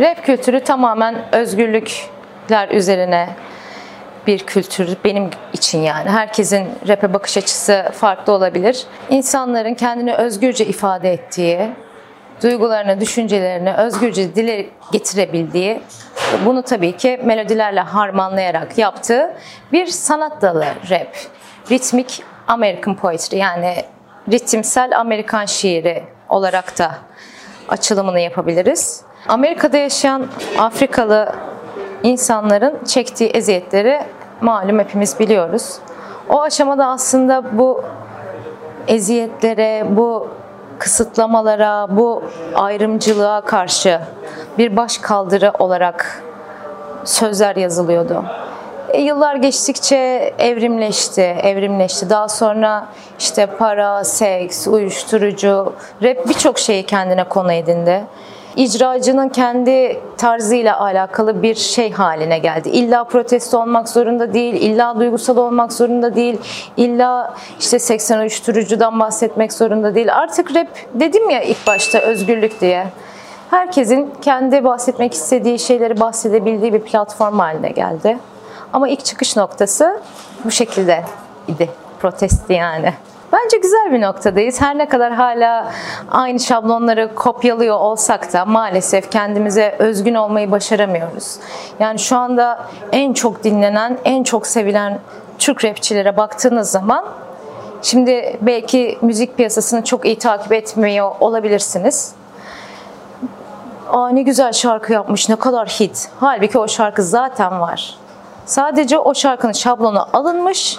Rap kültürü tamamen özgürlükler üzerine bir kültür benim için yani. Herkesin rap'e bakış açısı farklı olabilir. İnsanların kendini özgürce ifade ettiği, duygularını, düşüncelerini özgürce dile getirebildiği, bunu tabii ki melodilerle harmanlayarak yaptığı bir sanat dalı rap. Ritmik American poetry yani ritimsel Amerikan şiiri olarak da açılımını yapabiliriz. Amerika'da yaşayan Afrikalı insanların çektiği eziyetleri malum hepimiz biliyoruz. O aşamada aslında bu eziyetlere, bu kısıtlamalara, bu ayrımcılığa karşı bir baş kaldırı olarak sözler yazılıyordu. E, yıllar geçtikçe evrimleşti, evrimleşti. Daha sonra işte para, seks, uyuşturucu, rap birçok şeyi kendine konu edindi icracının kendi tarzıyla alakalı bir şey haline geldi. İlla protesto olmak zorunda değil, illa duygusal olmak zorunda değil, illa işte 80 uyuşturucudan bahsetmek zorunda değil. Artık rap dedim ya ilk başta özgürlük diye. Herkesin kendi bahsetmek istediği şeyleri bahsedebildiği bir platform haline geldi. Ama ilk çıkış noktası bu şekilde idi. Protesti yani. Bence güzel bir noktadayız. Her ne kadar hala aynı şablonları kopyalıyor olsak da maalesef kendimize özgün olmayı başaramıyoruz. Yani şu anda en çok dinlenen, en çok sevilen Türk rapçilere baktığınız zaman şimdi belki müzik piyasasını çok iyi takip etmiyor olabilirsiniz. Aa ne güzel şarkı yapmış, ne kadar hit. Halbuki o şarkı zaten var. Sadece o şarkının şablonu alınmış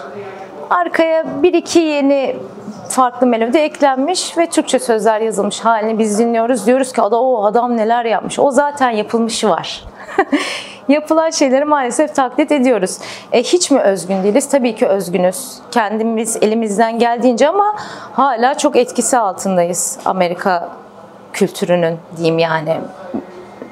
Arkaya bir iki yeni farklı melodi eklenmiş ve Türkçe sözler yazılmış halini biz dinliyoruz. Diyoruz ki o adam neler yapmış. O zaten yapılmışı var. Yapılan şeyleri maalesef taklit ediyoruz. E, hiç mi özgün değiliz? Tabii ki özgünüz. Kendimiz elimizden geldiğince ama hala çok etkisi altındayız Amerika kültürünün diyeyim yani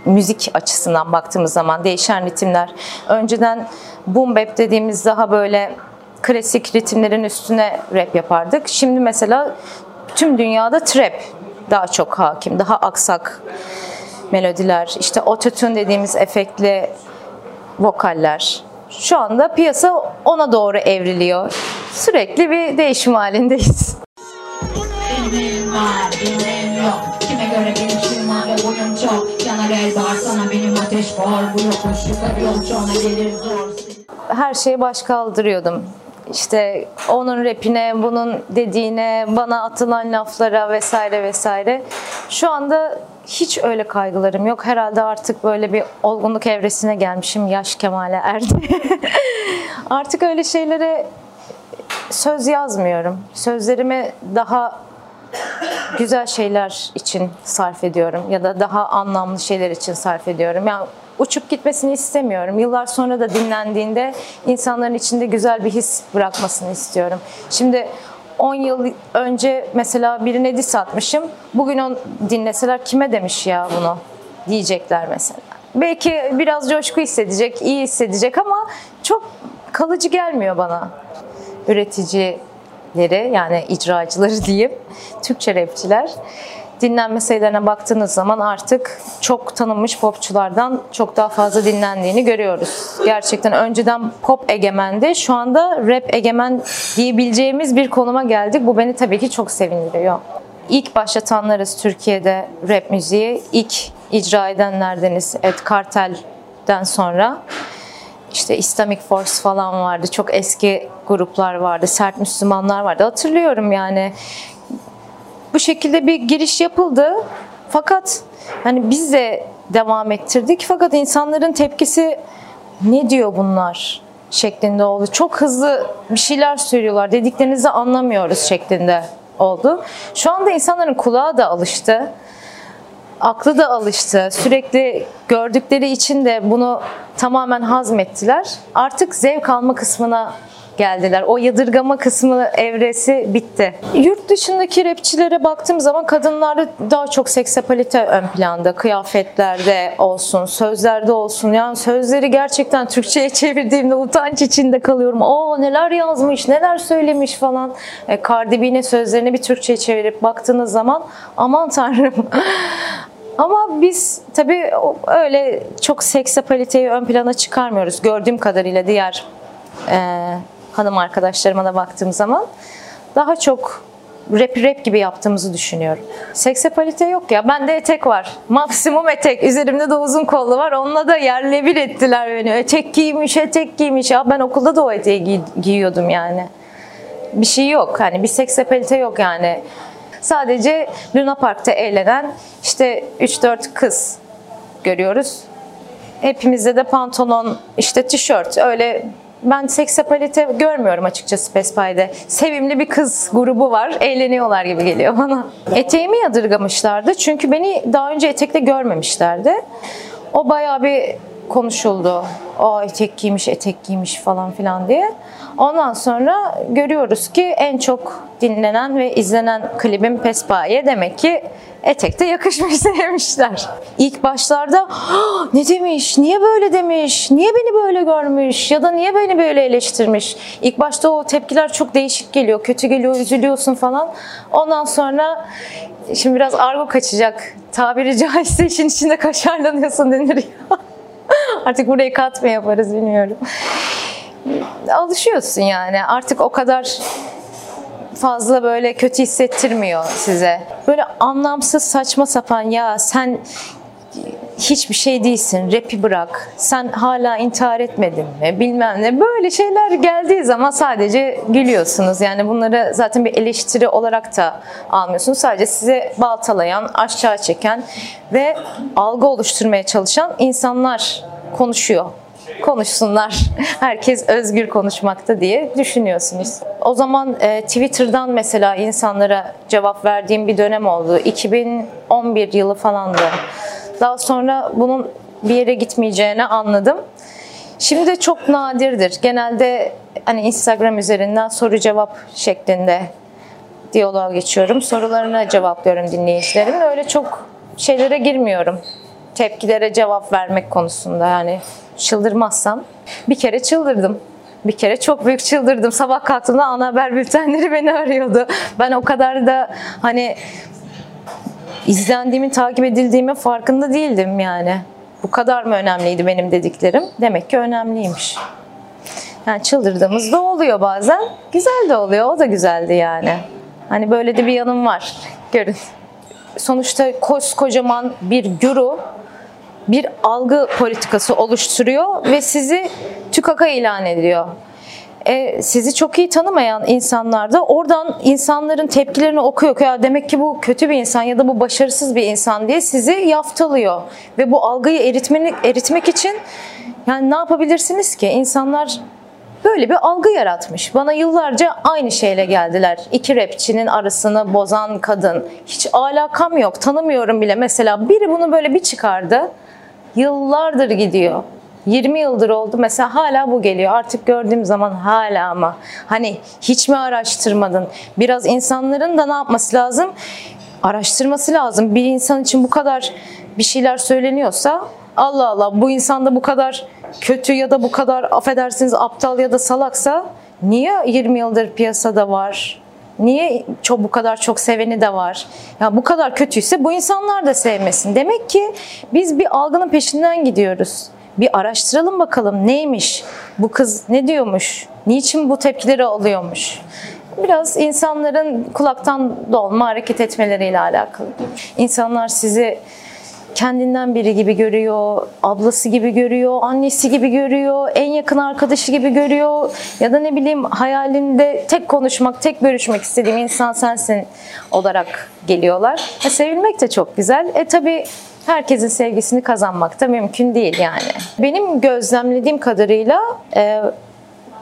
müzik açısından baktığımız zaman değişen ritimler. Önceden boom bap dediğimiz daha böyle klasik ritimlerin üstüne rap yapardık. Şimdi mesela tüm dünyada trap daha çok hakim, daha aksak melodiler, işte ototune dediğimiz efektli vokaller. Şu anda piyasa ona doğru evriliyor. Sürekli bir değişim halindeyiz. Benim var, benim yok. Kime göre gelişim var ve boyum çok. Yanar el var sana benim ateş var. Bu yokuş yukarı yolcu ona gelir zor. Her şeyi baş kaldırıyordum işte onun rapine, bunun dediğine, bana atılan laflara vesaire vesaire. Şu anda hiç öyle kaygılarım yok. Herhalde artık böyle bir olgunluk evresine gelmişim. Yaş kemale erdi. artık öyle şeylere söz yazmıyorum. Sözlerimi daha güzel şeyler için sarf ediyorum ya da daha anlamlı şeyler için sarf ediyorum. Yani uçup gitmesini istemiyorum. Yıllar sonra da dinlendiğinde insanların içinde güzel bir his bırakmasını istiyorum. Şimdi 10 yıl önce mesela birine diss atmışım. Bugün onu dinleseler kime demiş ya bunu diyecekler mesela. Belki biraz coşku hissedecek, iyi hissedecek ama çok kalıcı gelmiyor bana. Üreticileri yani icracıları diyeyim, Türkçe rapçiler dinlenme sayılarına baktığınız zaman artık çok tanınmış popçulardan çok daha fazla dinlendiğini görüyoruz. Gerçekten önceden pop egemendi. Şu anda rap egemen diyebileceğimiz bir konuma geldik. Bu beni tabii ki çok sevindiriyor. İlk başlatanlarız Türkiye'de rap müziği. İlk icra edenlerdeniz Ed Kartel'den sonra. İşte Islamic Force falan vardı. Çok eski gruplar vardı. Sert Müslümanlar vardı. Hatırlıyorum yani bu şekilde bir giriş yapıldı. Fakat hani biz de devam ettirdik. Fakat insanların tepkisi ne diyor bunlar şeklinde oldu. Çok hızlı bir şeyler söylüyorlar. Dediklerinizi anlamıyoruz şeklinde oldu. Şu anda insanların kulağı da alıştı. Aklı da alıştı. Sürekli gördükleri için de bunu tamamen hazmettiler. Artık zevk alma kısmına geldiler. O yadırgama kısmı evresi bitti. Yurt dışındaki rapçilere baktığım zaman kadınlarda daha çok seksapalite ön planda. Kıyafetlerde olsun, sözlerde olsun. Yani sözleri gerçekten Türkçe'ye çevirdiğimde utanç içinde kalıyorum. O neler yazmış, neler söylemiş falan. E, Cardi B'nin sözlerini bir Türkçe'ye çevirip baktığınız zaman aman tanrım Ama biz tabii öyle çok seksapaliteyi ön plana çıkarmıyoruz. Gördüğüm kadarıyla diğer e, hanım arkadaşlarıma da baktığım zaman daha çok rap rap gibi yaptığımızı düşünüyorum. Seksapalite yok ya. Bende etek var. Maksimum etek. Üzerimde de uzun kollu var. Onunla da yerle bir ettiler beni. Etek giymiş, etek giymiş. Ya ben okulda da o eteği giy- giyiyordum yani. Bir şey yok. Hani bir seksapalite yok yani. Sadece Luna Park'ta eğlenen işte 3-4 kız görüyoruz. Hepimizde de pantolon, işte tişört öyle ben seksapalite görmüyorum açıkçası Pespay'de. Sevimli bir kız grubu var. Eğleniyorlar gibi geliyor bana. Eteğimi yadırgamışlardı. Çünkü beni daha önce etekle görmemişlerdi. O bayağı bir konuşuldu. O etek giymiş, etek giymiş falan filan diye. Ondan sonra görüyoruz ki en çok dinlenen ve izlenen klibim Pespaye demek ki etekte yakışmış demişler. İlk başlarda "Ah, ne demiş, niye böyle demiş, niye beni böyle görmüş ya da niye beni böyle eleştirmiş. İlk başta o tepkiler çok değişik geliyor, kötü geliyor, üzülüyorsun falan. Ondan sonra şimdi biraz argo kaçacak. Tabiri caizse işin içinde kaşarlanıyorsun denir ya. Artık burayı kat mı yaparız bilmiyorum. Alışıyorsun yani. Artık o kadar fazla böyle kötü hissettirmiyor size. Böyle anlamsız saçma sapan ya sen hiçbir şey değilsin, rapi bırak, sen hala intihar etmedin mi, bilmem ne. Böyle şeyler geldiği zaman sadece gülüyorsunuz. Yani bunları zaten bir eleştiri olarak da almıyorsunuz. Sadece size baltalayan, aşağı çeken ve algı oluşturmaya çalışan insanlar konuşuyor konuşsunlar. Herkes özgür konuşmakta diye düşünüyorsunuz. O zaman e, Twitter'dan mesela insanlara cevap verdiğim bir dönem oldu. 2011 yılı falandı. Daha sonra bunun bir yere gitmeyeceğini anladım. Şimdi çok nadirdir. Genelde hani Instagram üzerinden soru cevap şeklinde diyaloğa geçiyorum. Sorularına cevaplıyorum dinleyicilerimin. Öyle çok şeylere girmiyorum. Tepkilere cevap vermek konusunda yani çıldırmazsam. Bir kere çıldırdım. Bir kere çok büyük çıldırdım. Sabah kalktığımda ana haber bültenleri beni arıyordu. Ben o kadar da hani izlendiğimin, takip edildiğimin farkında değildim yani. Bu kadar mı önemliydi benim dediklerim? Demek ki önemliymiş. Yani çıldırdığımız da oluyor bazen. Güzel de oluyor. O da güzeldi yani. Hani böyle de bir yanım var. Görün. Sonuçta koskocaman bir guru bir algı politikası oluşturuyor ve sizi tükaka ilan ediyor. E, sizi çok iyi tanımayan insanlar da oradan insanların tepkilerini okuyor. Ya demek ki bu kötü bir insan ya da bu başarısız bir insan diye sizi yaftalıyor. Ve bu algıyı eritmek, eritmek için yani ne yapabilirsiniz ki? İnsanlar böyle bir algı yaratmış. Bana yıllarca aynı şeyle geldiler. İki rapçinin arasını bozan kadın. Hiç alakam yok, tanımıyorum bile. Mesela biri bunu böyle bir çıkardı. Yıllardır gidiyor. 20 yıldır oldu mesela hala bu geliyor. Artık gördüğüm zaman hala ama hani hiç mi araştırmadın? Biraz insanların da ne yapması lazım? Araştırması lazım. Bir insan için bu kadar bir şeyler söyleniyorsa Allah Allah bu insanda bu kadar kötü ya da bu kadar affedersiniz aptal ya da salaksa niye 20 yıldır piyasada var? Niye çok bu kadar çok seveni de var? Ya bu kadar kötüyse bu insanlar da sevmesin. Demek ki biz bir algının peşinden gidiyoruz. Bir araştıralım bakalım neymiş? Bu kız ne diyormuş? Niçin bu tepkileri alıyormuş? Biraz insanların kulaktan dolma hareket etmeleriyle alakalı. İnsanlar sizi kendinden biri gibi görüyor, ablası gibi görüyor, annesi gibi görüyor, en yakın arkadaşı gibi görüyor ya da ne bileyim hayalinde tek konuşmak, tek görüşmek istediğim insan sensin olarak geliyorlar. E, sevilmek de çok güzel. E tabi herkesin sevgisini kazanmak da mümkün değil yani. Benim gözlemlediğim kadarıyla e,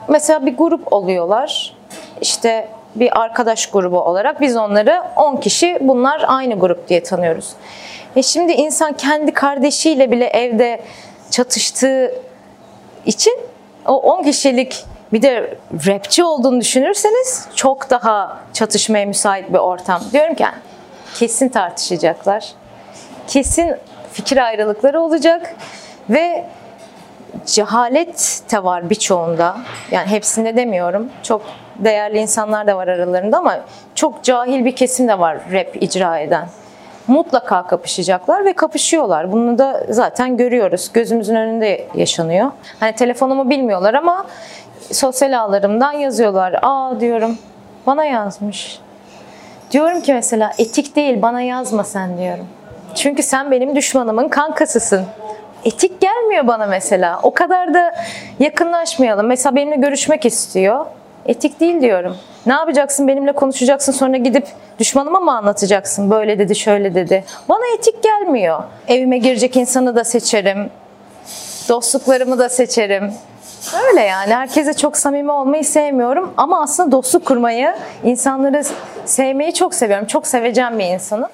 mesela bir grup oluyorlar. İşte bir arkadaş grubu olarak biz onları 10 kişi bunlar aynı grup diye tanıyoruz. E şimdi insan kendi kardeşiyle bile evde çatıştığı için o 10 kişilik bir de rapçi olduğunu düşünürseniz çok daha çatışmaya müsait bir ortam. Diyorum ki kesin tartışacaklar. Kesin fikir ayrılıkları olacak ve cehalet de var birçoğunda. Yani hepsinde demiyorum. Çok değerli insanlar da var aralarında ama çok cahil bir kesim de var rap icra eden. Mutlaka kapışacaklar ve kapışıyorlar. Bunu da zaten görüyoruz. Gözümüzün önünde yaşanıyor. Hani telefonumu bilmiyorlar ama sosyal ağlarımdan yazıyorlar. Aa diyorum bana yazmış. Diyorum ki mesela etik değil bana yazma sen diyorum. Çünkü sen benim düşmanımın kankasısın. Etik gelmiyor bana mesela. O kadar da yakınlaşmayalım. Mesela benimle görüşmek istiyor. Etik değil diyorum. Ne yapacaksın? Benimle konuşacaksın sonra gidip düşmanıma mı anlatacaksın? Böyle dedi, şöyle dedi. Bana etik gelmiyor. Evime girecek insanı da seçerim. Dostluklarımı da seçerim. Öyle yani. Herkese çok samimi olmayı sevmiyorum ama aslında dostluk kurmayı, insanları sevmeyi çok seviyorum. Çok seveceğim bir insanım.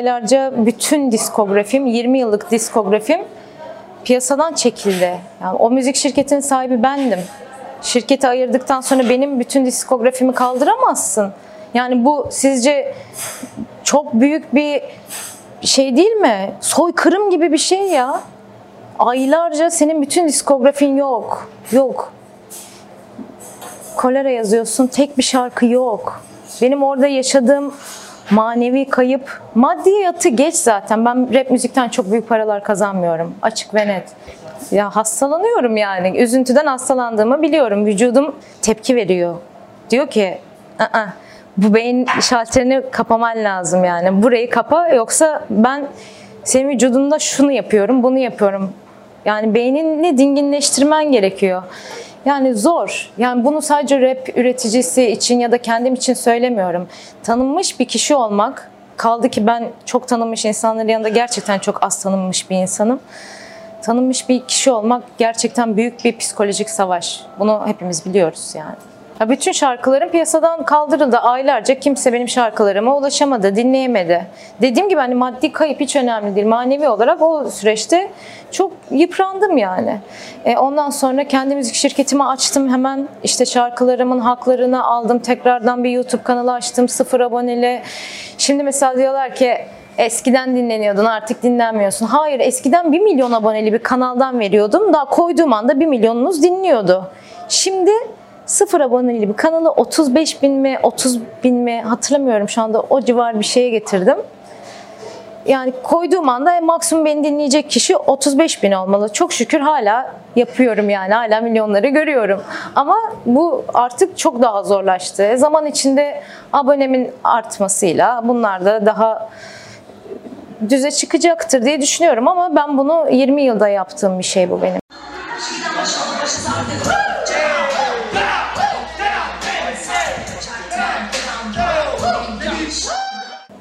Aylarca bütün diskografim, 20 yıllık diskografim piyasadan çekildi. Yani o müzik şirketinin sahibi bendim. Şirketi ayırdıktan sonra benim bütün diskografimi kaldıramazsın. Yani bu sizce çok büyük bir şey değil mi? Soykırım gibi bir şey ya. Aylarca senin bütün diskografin yok. Yok. Kolera yazıyorsun, tek bir şarkı yok. Benim orada yaşadığım manevi kayıp, maddiyatı geç zaten. Ben rap müzikten çok büyük paralar kazanmıyorum. Açık ve net. Ya hastalanıyorum yani. Üzüntüden hastalandığımı biliyorum. Vücudum tepki veriyor. Diyor ki, Aa, bu beyin şalterini kapaman lazım yani. Burayı kapa yoksa ben senin vücudunda şunu yapıyorum, bunu yapıyorum. Yani beynini dinginleştirmen gerekiyor. Yani zor. Yani bunu sadece rap üreticisi için ya da kendim için söylemiyorum. Tanınmış bir kişi olmak, kaldı ki ben çok tanınmış insanların yanında gerçekten çok az tanınmış bir insanım. Tanınmış bir kişi olmak gerçekten büyük bir psikolojik savaş. Bunu hepimiz biliyoruz yani. Ya bütün şarkılarım piyasadan kaldırıldı. Aylarca kimse benim şarkılarıma ulaşamadı, dinleyemedi. Dediğim gibi hani maddi kayıp hiç önemli değil. Manevi olarak o süreçte çok yıprandım yani. E, ondan sonra kendi müzik şirketimi açtım. Hemen işte şarkılarımın haklarını aldım. Tekrardan bir YouTube kanalı açtım. Sıfır aboneli. Şimdi mesela diyorlar ki Eskiden dinleniyordun artık dinlenmiyorsun. Hayır eskiden 1 milyon aboneli bir kanaldan veriyordum. Daha koyduğum anda 1 milyonunuz dinliyordu. Şimdi sıfır aboneli bir kanalı 35 bin mi 30 bin mi hatırlamıyorum şu anda o civar bir şeye getirdim. Yani koyduğum anda maksimum beni dinleyecek kişi 35 bin olmalı. Çok şükür hala yapıyorum yani hala milyonları görüyorum. Ama bu artık çok daha zorlaştı. Zaman içinde abonemin artmasıyla bunlar da daha düze çıkacaktır diye düşünüyorum ama ben bunu 20 yılda yaptığım bir şey bu benim.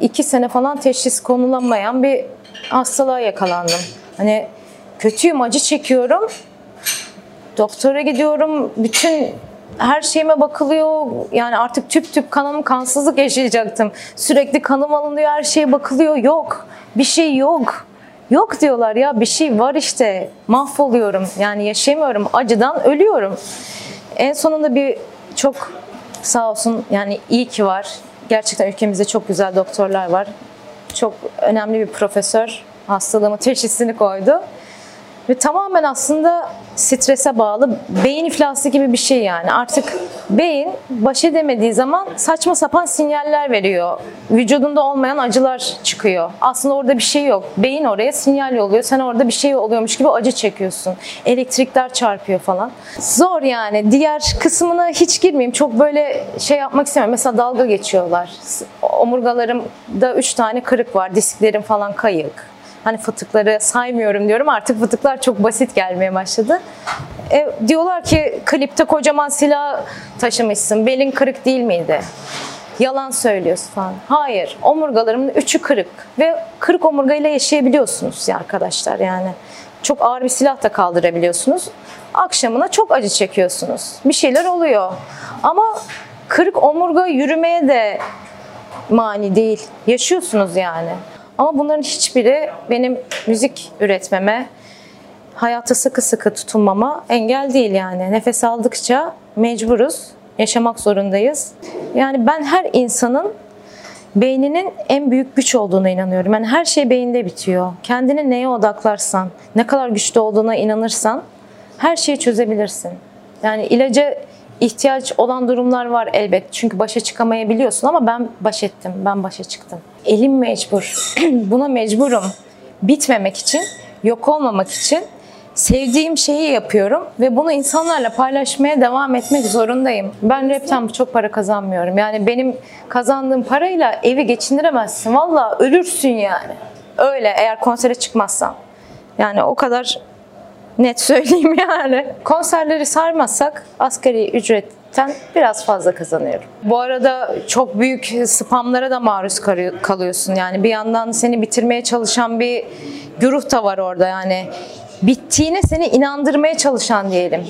İki sene falan teşhis konulamayan bir hastalığa yakalandım. Hani kötüyüm, acı çekiyorum. Doktora gidiyorum. Bütün her şeyime bakılıyor. Yani artık tüp tüp kanım kansızlık yaşayacaktım. Sürekli kanım alınıyor, her şeye bakılıyor. Yok. Bir şey yok. Yok diyorlar ya bir şey var işte. Mahvoluyorum. Yani yaşayamıyorum. Acıdan ölüyorum. En sonunda bir çok sağ olsun yani iyi ki var. Gerçekten ülkemizde çok güzel doktorlar var. Çok önemli bir profesör hastalığımı teşhisini koydu. Ve tamamen aslında strese bağlı beyin iflası gibi bir şey yani. Artık beyin baş edemediği zaman saçma sapan sinyaller veriyor. Vücudunda olmayan acılar çıkıyor. Aslında orada bir şey yok. Beyin oraya sinyal yolluyor. Sen orada bir şey oluyormuş gibi acı çekiyorsun. Elektrikler çarpıyor falan. Zor yani. Diğer kısmına hiç girmeyeyim. Çok böyle şey yapmak istemiyorum. Mesela dalga geçiyorlar. Omurgalarımda 3 tane kırık var. Disklerim falan kayık Hani fıtıkları saymıyorum diyorum. Artık fıtıklar çok basit gelmeye başladı. E, diyorlar ki klipte kocaman silah taşımışsın. Belin kırık değil miydi? Yalan söylüyorsun falan. Hayır. Omurgalarımın üçü kırık. Ve kırık omurgayla yaşayabiliyorsunuz ya arkadaşlar yani. Çok ağır bir silah da kaldırabiliyorsunuz. Akşamına çok acı çekiyorsunuz. Bir şeyler oluyor. Ama kırık omurga yürümeye de mani değil. Yaşıyorsunuz yani. Ama bunların hiçbiri benim müzik üretmeme, hayata sıkı sıkı tutunmama engel değil yani. Nefes aldıkça mecburuz, yaşamak zorundayız. Yani ben her insanın beyninin en büyük güç olduğuna inanıyorum. Yani her şey beyinde bitiyor. Kendini neye odaklarsan, ne kadar güçlü olduğuna inanırsan her şeyi çözebilirsin. Yani ilaca ihtiyaç olan durumlar var elbet. Çünkü başa çıkamayabiliyorsun ama ben baş ettim. Ben başa çıktım. Elim mecbur. Buna mecburum. Bitmemek için, yok olmamak için sevdiğim şeyi yapıyorum ve bunu insanlarla paylaşmaya devam etmek zorundayım. Ben rapten çok para kazanmıyorum. Yani benim kazandığım parayla evi geçindiremezsin. Valla ölürsün yani. Öyle eğer konsere çıkmazsan. Yani o kadar net söyleyeyim yani. Konserleri sarmazsak asgari ücretten biraz fazla kazanıyorum. Bu arada çok büyük spamlara da maruz kalıyorsun. Yani bir yandan seni bitirmeye çalışan bir güruh da var orada yani. Bittiğine seni inandırmaya çalışan diyelim.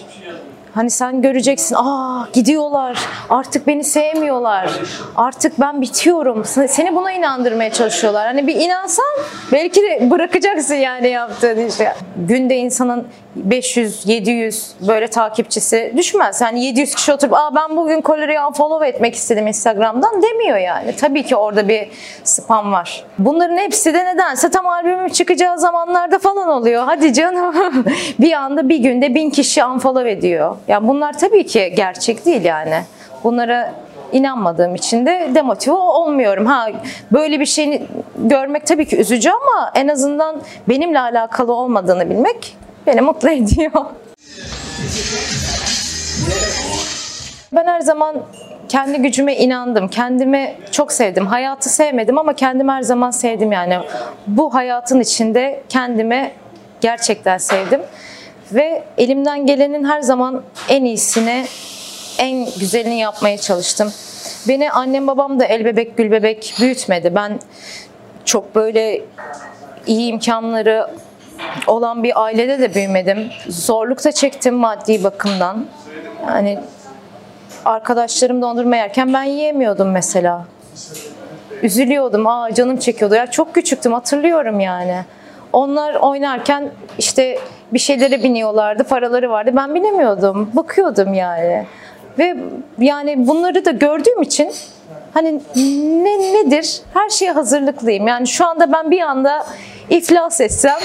Hani sen göreceksin, aa gidiyorlar, artık beni sevmiyorlar, artık ben bitiyorum. Seni buna inandırmaya çalışıyorlar. Hani bir inansan belki de bırakacaksın yani yaptığın işi. Günde insanın 500, 700 böyle takipçisi düşmez. Yani 700 kişi oturup aa ben bugün Koleri'yi unfollow etmek istedim Instagram'dan demiyor yani. Tabii ki orada bir spam var. Bunların hepsi de nedense tam albümüm çıkacağı zamanlarda falan oluyor. Hadi canım. bir anda bir günde bin kişi unfollow ediyor. Ya bunlar tabii ki gerçek değil yani. Bunlara inanmadığım için de demotive olmuyorum. Ha böyle bir şeyi görmek tabii ki üzücü ama en azından benimle alakalı olmadığını bilmek beni mutlu ediyor. Ben her zaman kendi gücüme inandım. Kendimi çok sevdim. Hayatı sevmedim ama kendimi her zaman sevdim yani. Bu hayatın içinde kendimi gerçekten sevdim. Ve elimden gelenin her zaman en iyisini, en güzelini yapmaya çalıştım. Beni annem babam da el bebek gül bebek büyütmedi. Ben çok böyle iyi imkanları olan bir ailede de büyümedim. Zorluk da çektim maddi bakımdan. Yani arkadaşlarım dondurma yerken ben yiyemiyordum mesela. Üzülüyordum, aa canım çekiyordu. Ya çok küçüktüm hatırlıyorum yani. Onlar oynarken işte bir şeylere biniyorlardı, paraları vardı. Ben binemiyordum, bakıyordum yani. Ve yani bunları da gördüğüm için hani ne nedir? Her şeye hazırlıklıyım. Yani şu anda ben bir anda iflas etsem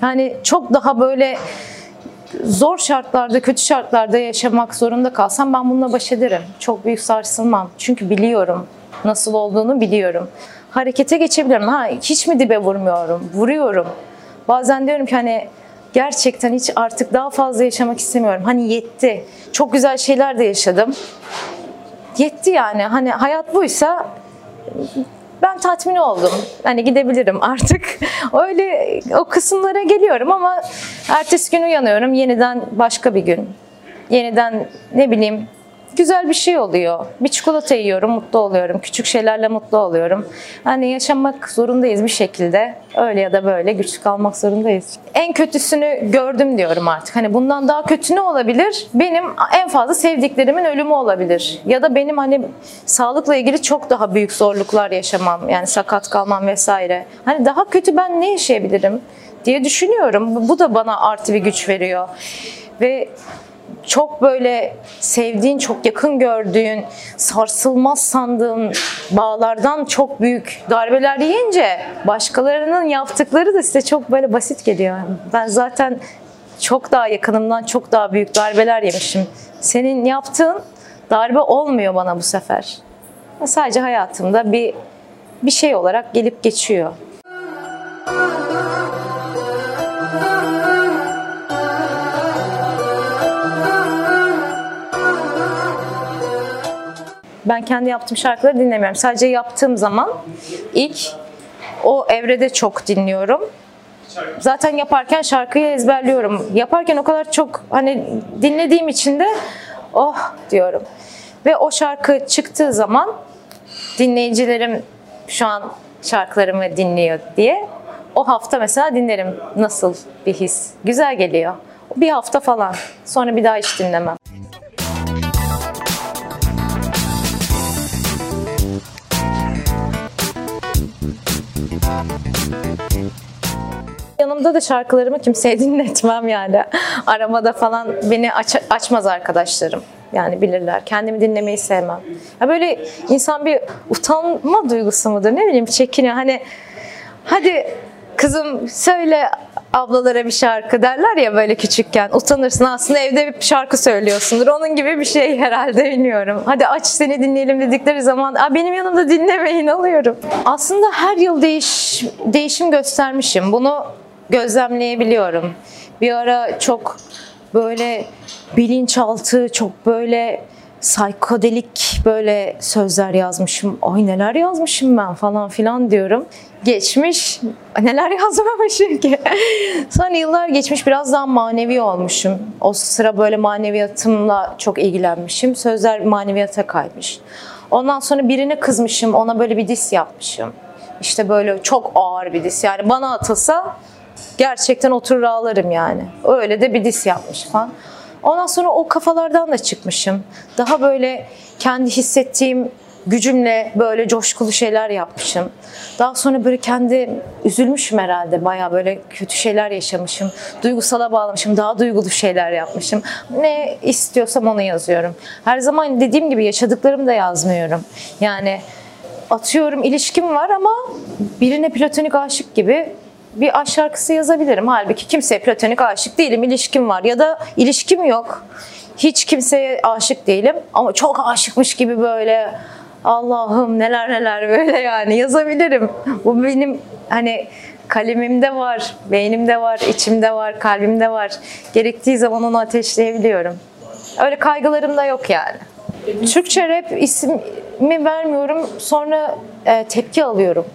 hani çok daha böyle zor şartlarda, kötü şartlarda yaşamak zorunda kalsam ben bununla baş ederim. Çok büyük sarsılmam. Çünkü biliyorum. Nasıl olduğunu biliyorum. Harekete geçebilirim. Ha hiç mi dibe vurmuyorum? Vuruyorum. Bazen diyorum ki hani gerçekten hiç artık daha fazla yaşamak istemiyorum. Hani yetti. Çok güzel şeyler de yaşadım. Yetti yani. Hani hayat buysa ben tatmin oldum. Hani gidebilirim artık. Öyle o kısımlara geliyorum ama ertesi gün uyanıyorum. Yeniden başka bir gün. Yeniden ne bileyim güzel bir şey oluyor. Bir çikolata yiyorum, mutlu oluyorum. Küçük şeylerle mutlu oluyorum. Hani yaşamak zorundayız bir şekilde. Öyle ya da böyle güçlü kalmak zorundayız. En kötüsünü gördüm diyorum artık. Hani bundan daha kötü ne olabilir? Benim en fazla sevdiklerimin ölümü olabilir. Ya da benim hani sağlıkla ilgili çok daha büyük zorluklar yaşamam. Yani sakat kalmam vesaire. Hani daha kötü ben ne yaşayabilirim diye düşünüyorum. Bu da bana artı bir güç veriyor. Ve çok böyle sevdiğin, çok yakın gördüğün, sarsılmaz sandığın bağlardan çok büyük darbeler yiyince başkalarının yaptıkları da size çok böyle basit geliyor. Ben zaten çok daha yakınımdan çok daha büyük darbeler yemişim. Senin yaptığın darbe olmuyor bana bu sefer. Sadece hayatımda bir bir şey olarak gelip geçiyor. Ben kendi yaptığım şarkıları dinlemiyorum. Sadece yaptığım zaman ilk o evrede çok dinliyorum. Zaten yaparken şarkıyı ezberliyorum. Yaparken o kadar çok hani dinlediğim için de oh diyorum. Ve o şarkı çıktığı zaman dinleyicilerim şu an şarkılarımı dinliyor diye o hafta mesela dinlerim nasıl bir his. Güzel geliyor. Bir hafta falan. Sonra bir daha hiç dinlemem. Yanımda da şarkılarımı kimseye dinletmem yani. Aramada falan beni aç, açmaz arkadaşlarım. Yani bilirler. Kendimi dinlemeyi sevmem. Ya böyle insan bir utanma duygusu mudur? Ne bileyim çekiniyor. Hani hadi kızım söyle ablalara bir şarkı derler ya böyle küçükken. Utanırsın aslında evde bir şarkı söylüyorsundur. Onun gibi bir şey herhalde bilmiyorum. Hadi aç seni dinleyelim dedikleri zaman Aa, benim yanımda dinlemeyin alıyorum. Aslında her yıl değiş, değişim göstermişim. Bunu gözlemleyebiliyorum. Bir ara çok böyle bilinçaltı, çok böyle psikodelik böyle sözler yazmışım. Ay neler yazmışım ben falan filan diyorum. Geçmiş neler yazmamışım ki. Sonra yıllar geçmiş biraz daha manevi olmuşum. O sıra böyle maneviyatımla çok ilgilenmişim. Sözler maneviyata kaymış. Ondan sonra birine kızmışım. Ona böyle bir dis yapmışım. İşte böyle çok ağır bir dis. Yani bana atılsa gerçekten oturur ağlarım yani. Öyle de bir dis yapmış falan. Ondan sonra o kafalardan da çıkmışım. Daha böyle kendi hissettiğim gücümle böyle coşkulu şeyler yapmışım. Daha sonra böyle kendi üzülmüşüm herhalde. Baya böyle kötü şeyler yaşamışım. Duygusala bağlamışım. Daha duygulu şeyler yapmışım. Ne istiyorsam onu yazıyorum. Her zaman dediğim gibi yaşadıklarımı da yazmıyorum. Yani atıyorum ilişkim var ama birine platonik aşık gibi bir aşk şarkısı yazabilirim. Halbuki kimseye platonik aşık değilim, ilişkim var ya da ilişkim yok. Hiç kimseye aşık değilim ama çok aşıkmış gibi böyle Allah'ım neler neler böyle yani yazabilirim. Bu benim hani kalemimde var, beynimde var, içimde var, kalbimde var. Gerektiği zaman onu ateşleyebiliyorum. Öyle kaygılarım da yok yani. Türkçe rap ismi vermiyorum sonra e, tepki alıyorum.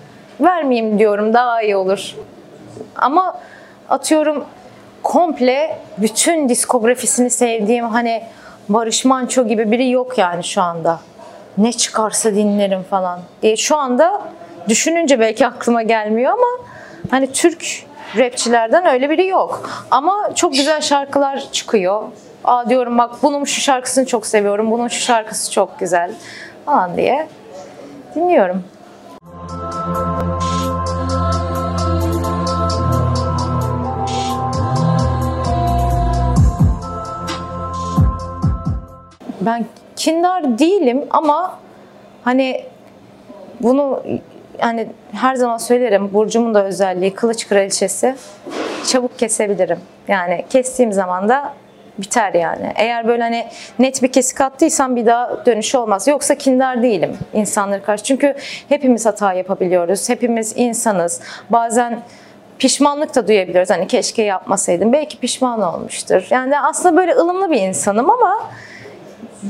Vermeyeyim diyorum daha iyi olur. Ama atıyorum komple bütün diskografisini sevdiğim hani Barış Manço gibi biri yok yani şu anda. Ne çıkarsa dinlerim falan diye. Şu anda düşününce belki aklıma gelmiyor ama hani Türk rapçilerden öyle biri yok. Ama çok güzel şarkılar çıkıyor. Aa diyorum bak bunun şu şarkısını çok seviyorum, bunun şu şarkısı çok güzel falan diye dinliyorum. Ben kindar değilim ama hani bunu yani her zaman söylerim Burcumun da özelliği kılıç kraliçesi çabuk kesebilirim. Yani kestiğim zaman da biter yani. Eğer böyle hani net bir kesik attıysam bir daha dönüş olmaz. Yoksa kindar değilim insanlara karşı. Çünkü hepimiz hata yapabiliyoruz. Hepimiz insanız. Bazen pişmanlık da duyabiliyoruz. Hani keşke yapmasaydım. Belki pişman olmuştur. Yani aslında böyle ılımlı bir insanım ama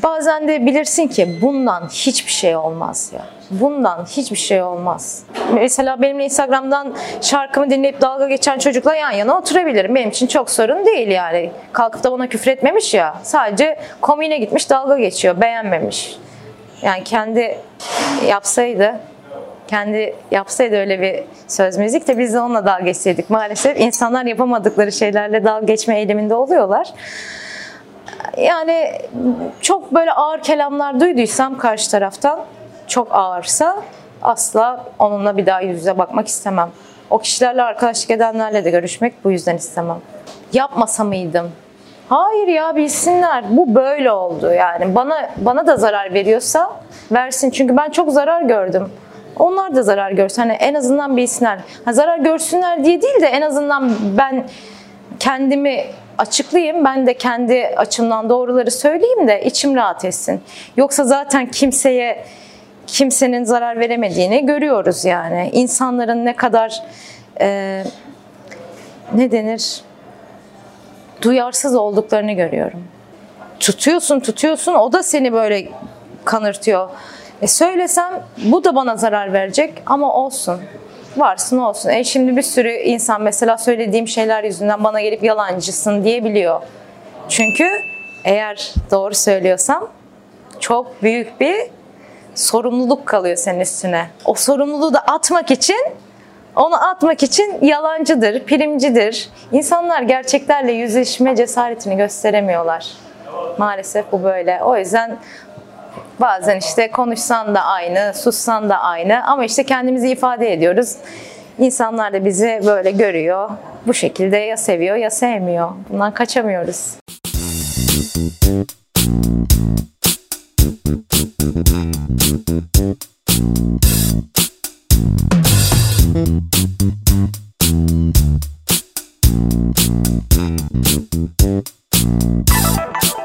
Bazen de bilirsin ki bundan hiçbir şey olmaz ya. Bundan hiçbir şey olmaz. Mesela benim Instagram'dan şarkımı dinleyip dalga geçen çocukla yan yana oturabilirim. Benim için çok sorun değil yani. Kalkıp da bana küfür etmemiş ya. Sadece komiğine gitmiş dalga geçiyor. Beğenmemiş. Yani kendi yapsaydı kendi yapsaydı öyle bir söz müzik de biz de onunla dalga geçseydik. Maalesef insanlar yapamadıkları şeylerle dalga geçme eğiliminde oluyorlar yani çok böyle ağır kelamlar duyduysam karşı taraftan çok ağırsa asla onunla bir daha yüz yüze bakmak istemem. O kişilerle arkadaşlık edenlerle de görüşmek bu yüzden istemem. Yapmasa mıydım? Hayır ya bilsinler. Bu böyle oldu yani. Bana bana da zarar veriyorsa versin. Çünkü ben çok zarar gördüm. Onlar da zarar görsün. Hani en azından bilsinler. Ha, zarar görsünler diye değil de en azından ben kendimi açıklayayım. Ben de kendi açımdan doğruları söyleyeyim de içim rahat etsin. Yoksa zaten kimseye kimsenin zarar veremediğini görüyoruz yani. İnsanların ne kadar e, ne denir duyarsız olduklarını görüyorum. Tutuyorsun tutuyorsun o da seni böyle kanırtıyor. E söylesem bu da bana zarar verecek ama olsun varsın olsun. E şimdi bir sürü insan mesela söylediğim şeyler yüzünden bana gelip yalancısın diyebiliyor. Çünkü eğer doğru söylüyorsam çok büyük bir sorumluluk kalıyor senin üstüne. O sorumluluğu da atmak için onu atmak için yalancıdır, primcidir. İnsanlar gerçeklerle yüzleşme cesaretini gösteremiyorlar. Maalesef bu böyle. O yüzden Bazen işte konuşsan da aynı, sussan da aynı ama işte kendimizi ifade ediyoruz. İnsanlar da bizi böyle görüyor. Bu şekilde ya seviyor ya sevmiyor. Bundan kaçamıyoruz. Thank you.